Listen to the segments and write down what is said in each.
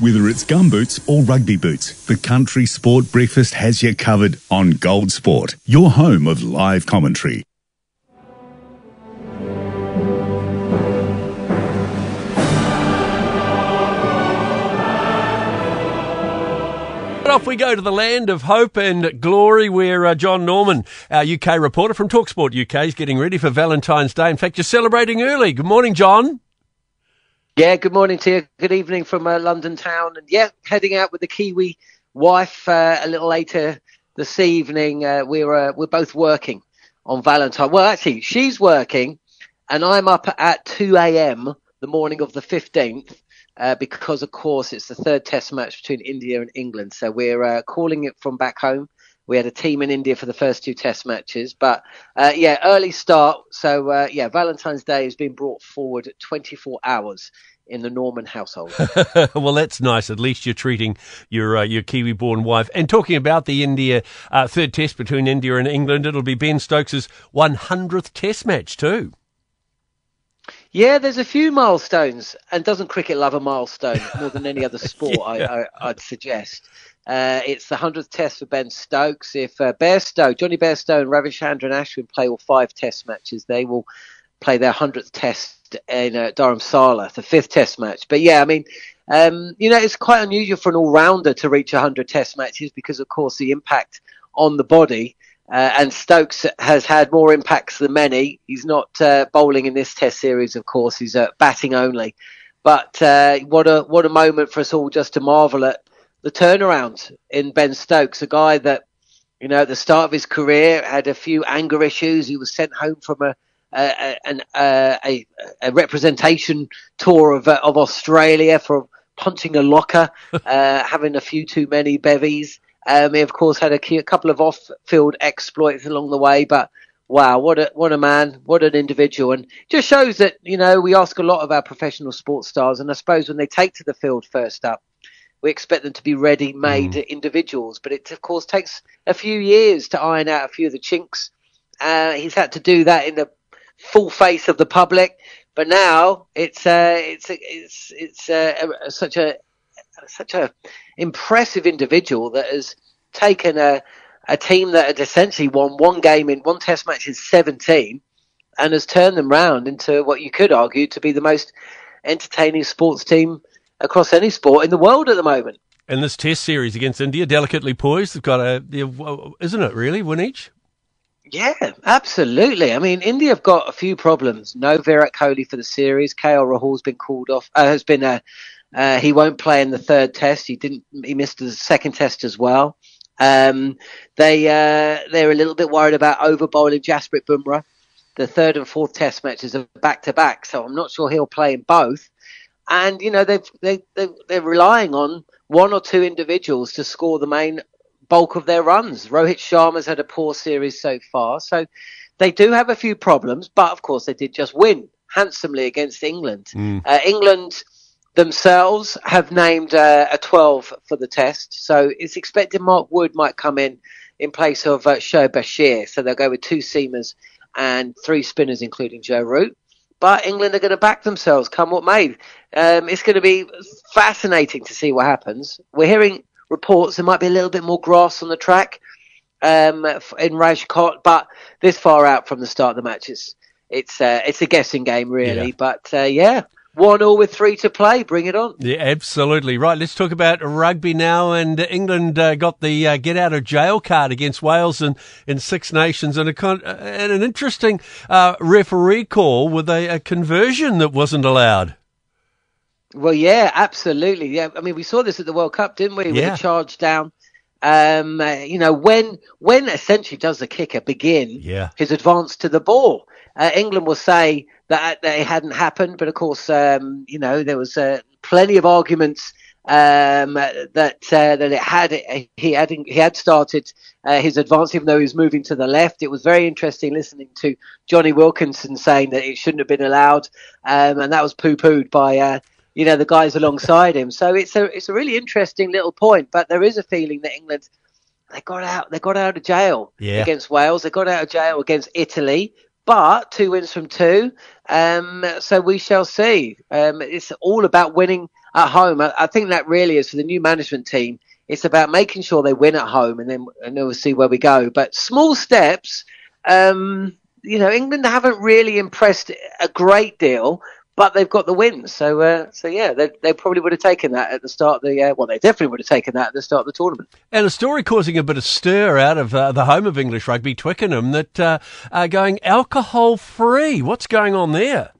Whether it's gumboots or rugby boots, the Country Sport Breakfast has you covered on Gold Sport, your home of live commentary. off we go to the land of hope and glory where uh, Jon Norman, our UK reporter from Talksport UK, is getting ready for Valentine's Day. In fact, you're celebrating early. Good morning, Jon. Yeah, good morning to you. Good evening from uh, London town. And yeah, heading out with the Kiwi wife uh, a little later this evening. Uh, we're, uh, we're both working on Valentine. Well, actually, she's working and I'm up at 2 a.m. the morning of the 15th uh, because, of course, it's the third test match between India and England. So we're uh, calling it from back home. We had a team in India for the first two test matches, but uh, yeah, early start. So uh, yeah, Valentine's Day has been brought forward 24 hours in the Norman household. well, that's nice. At least you're treating your uh, your Kiwi-born wife. And talking about the India uh, third test between India and England, it'll be Ben Stokes' 100th test match too. Yeah, there's a few milestones, and doesn't cricket love a milestone more than any other sport? yeah. I, would suggest. Uh, it's the hundredth test for Ben Stokes. If uh, Bairstow, Jonny Bairstow, and Ravichandran Ashwin play all five test matches, they will play their hundredth test in uh, Dharamsala, the fifth test match. But yeah, I mean, um, you know, it's quite unusual for an all-rounder to reach 100 test matches because, of course, the impact on the body uh, and Stokes has had more impacts than many. He's not uh, bowling in this Test series, of course. He's uh, batting only. But uh, what a what a moment for us all just to marvel at the turnaround in Ben Stokes, a guy that you know at the start of his career had a few anger issues. He was sent home from a a, a, a, a representation tour of uh, of Australia for punching a locker, uh, having a few too many bevies. Um, he of course had a, a couple of off-field exploits along the way, but wow, what a what a man, what an individual, and just shows that you know we ask a lot of our professional sports stars, and I suppose when they take to the field first up, we expect them to be ready-made mm. individuals, but it of course takes a few years to iron out a few of the chinks. Uh, he's had to do that in the full face of the public, but now it's uh, it's it's it's uh, such a such a impressive individual that has taken a a team that had essentially won one game in one test match in 17 and has turned them round into what you could argue to be the most entertaining sports team across any sport in the world at the moment. And this test series against India, delicately poised, they've got a, isn't it really, win each? Yeah, absolutely. I mean, India have got a few problems. No Virat Kohli for the series. KL Rahul's been called off. Uh, has been a uh, he won't play in the third test. He didn't. He missed the second test as well. Um, they uh, they're a little bit worried about over bowling Jasprit Bumrah. The third and fourth test matches are back to back, so I'm not sure he'll play in both. And you know they've they, they they're relying on one or two individuals to score the main bulk of their runs. Rohit Sharma's had a poor series so far, so they do have a few problems. But of course, they did just win handsomely against England. Mm. Uh, England themselves have named uh, a 12 for the test. So it's expected Mark Wood might come in in place of uh, Shoaib Bashir. So they'll go with two seamers and three spinners, including Joe Root. But England are going to back themselves, come what may. Um, it's going to be fascinating to see what happens. We're hearing reports there might be a little bit more grass on the track um, in Rajkot, but this far out from the start of the match, it's it's uh, it's a guessing game really. Yeah. But uh, yeah, one all with three to play. Bring it on. Yeah, absolutely. Right, let's talk about rugby now. And England uh, got the uh, get out of jail card against Wales in, in Six Nations and, a con- uh, and an interesting uh, referee call with a, a, conversion that wasn't allowed. Well, yeah, absolutely. Yeah, I mean, we saw this at the World Cup, didn't we? With yeah. a charge down. Um, uh, you know, when when essentially does the kicker begin yeah. his advance to the ball? Uh, England will say that it hadn't happened, but of course, um, you know, there was uh, plenty of arguments um, that uh, that it had he had he had started uh, his advance, even though he was moving to the left. It was very interesting listening to Jonny Wilkinson saying that it shouldn't have been allowed, um, and that was poo pooed by. Uh, you know the guys alongside him, so it's a it's a really interesting little point. But there is a feeling that England they got out they got out of jail yeah. against Wales. They got out of jail against Italy, but two wins from two. Um, so we shall see. Um, it's all about winning at home, I, I think that really is for the new management team. It's about making sure they win at home, and then and then we'll see where we go. But small steps. Um, you know, England haven't really impressed a great deal, but they've got the win. So, uh, so yeah, they, they, probably would have taken that at the start of the. Uh, well, they definitely would have taken that at the start of the tournament. And a story causing a bit of stir out of uh, the home of English rugby, Twickenham, that uh, are going alcohol free. What's going on there?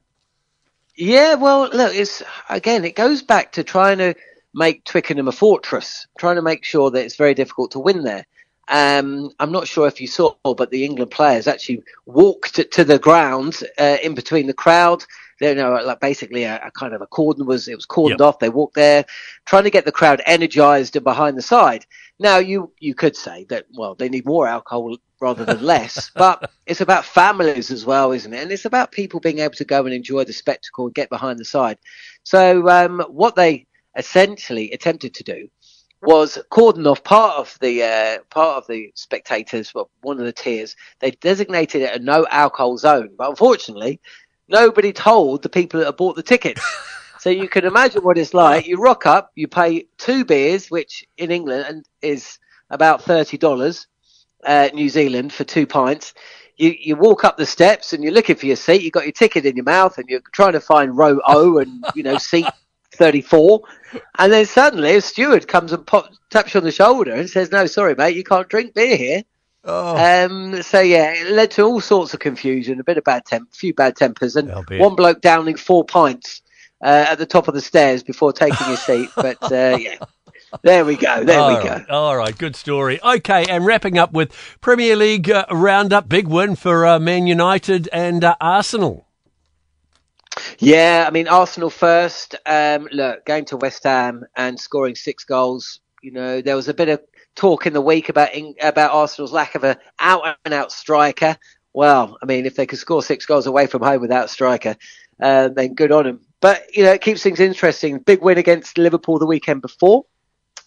Yeah, well, look, it's again, it goes back to trying to make Twickenham a fortress, trying to make sure that it's very difficult to win there. Um, I'm not sure if you saw, but the England players actually walked to the ground uh, in between the crowd. You know, like basically a, a, kind of a cordon was it was cordoned yep. off. They walked there, trying to get the crowd energized and behind the side. Now, you you could say that well, they need more alcohol rather than less, but it's about families as well, isn't it? And it's about people being able to go and enjoy the spectacle and get behind the side. So, um, what they essentially attempted to do was cordon off part of the uh, part of the spectators, well, one of the tiers. They designated it a no alcohol zone, but unfortunately, nobody told the people that bought the tickets. so you can imagine what it's like. You rock up, you pay two beers, which in England is about thirty dollars, uh, New Zealand for two pints. You, you walk up the steps and you're looking for your seat. You've got your ticket in your mouth and you're trying to find row O and you know seat 34. And then suddenly a steward comes and pop, taps you on the shoulder and says, No, sorry, mate, you can't drink beer here. Oh. Um, so yeah, it led to all sorts of confusion, a bit of bad temp, a few bad tempers, and one bloke downing four pints uh, at the top of the stairs before taking his seat. But uh, yeah, there we go. There all we right. go. All right, good story. Okay, and wrapping up with Premier League uh, roundup, big win for uh, Man United and uh, Arsenal. Yeah, I mean Arsenal first. Um, look, going to West Ham and scoring six goals. You know, there was a bit of talk in the week about about Arsenal's lack of a out and out striker. Well, I mean, if they could score six goals away from home without striker, uh, then good on them. But you know, it keeps things interesting. Big win against Liverpool the weekend before.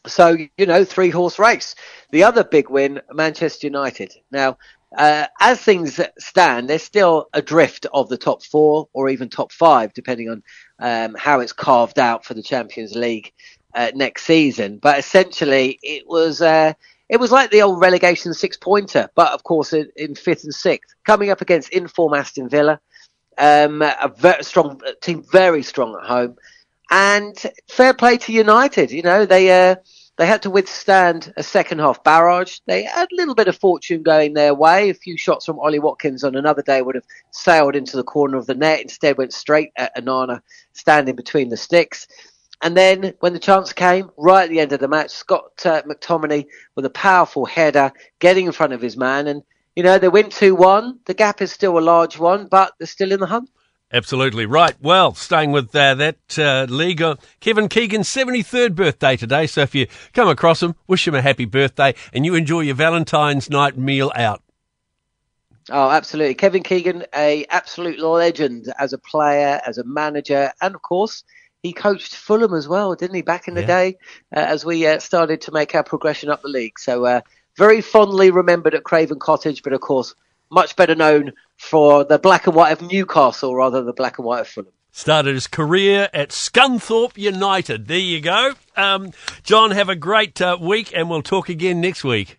So, you know, three horse race. The other big win, Manchester United. Now, uh, as things stand, there's still a drift of the top four or even top five, depending on um, how it's carved out for the Champions League uh, next season. But essentially, it was uh, it was like the old relegation six pointer, but of course in, in, fifth and sixth, coming up against inform Aston Villa, um, a very strong team, very strong at home, and fair play to United. You know they uh, they had to withstand a second half barrage. They had a little bit of fortune going their way. A few shots from Ollie Watkins on another day would have sailed into the corner of the net. Instead, went straight at Onana standing between the sticks. And then, when the chance came, right at the end of the match, Scott uh, McTominay with a powerful header, getting in front of his man, and you know they win two one. The gap is still a large one, but they're still in the hunt. Absolutely right. Well, staying with uh, that uh, league, uh, Kevin Keegan's 73rd birthday today. So if you come across him, wish him a happy birthday and you enjoy your Valentine's night meal out. Oh, absolutely. Kevin Keegan, a absolute legend as a player, as a manager, and of course, he coached Fulham as well, didn't he, back in the yeah. day, uh, as we uh, started to make our progression up the league. So, uh, very fondly remembered at Craven Cottage, but of course, much better known for the black and white of Newcastle rather than the black and white of Fulham. Started his career at Scunthorpe United. There you go. Um, Jon, have a great uh, week and we'll talk again next week.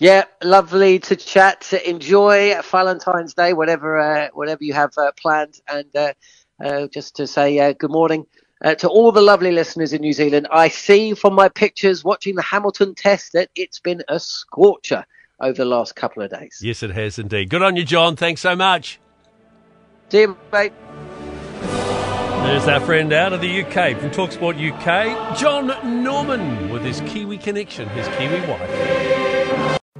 Yeah, lovely to chat. Enjoy Valentine's Day, whatever uh, whatever you have uh, planned, and uh, uh, just to say uh, good morning to all the lovely listeners in New Zealand. I see from my pictures watching the Hamilton Test that it's been a scorcher over the last couple of days. Yes, it has indeed. Good on you, Jon. Thanks so much. See you, mate. There's our friend out of the UK from Talksport UK, Jon Norman, with his Kiwi connection, his Kiwi wife.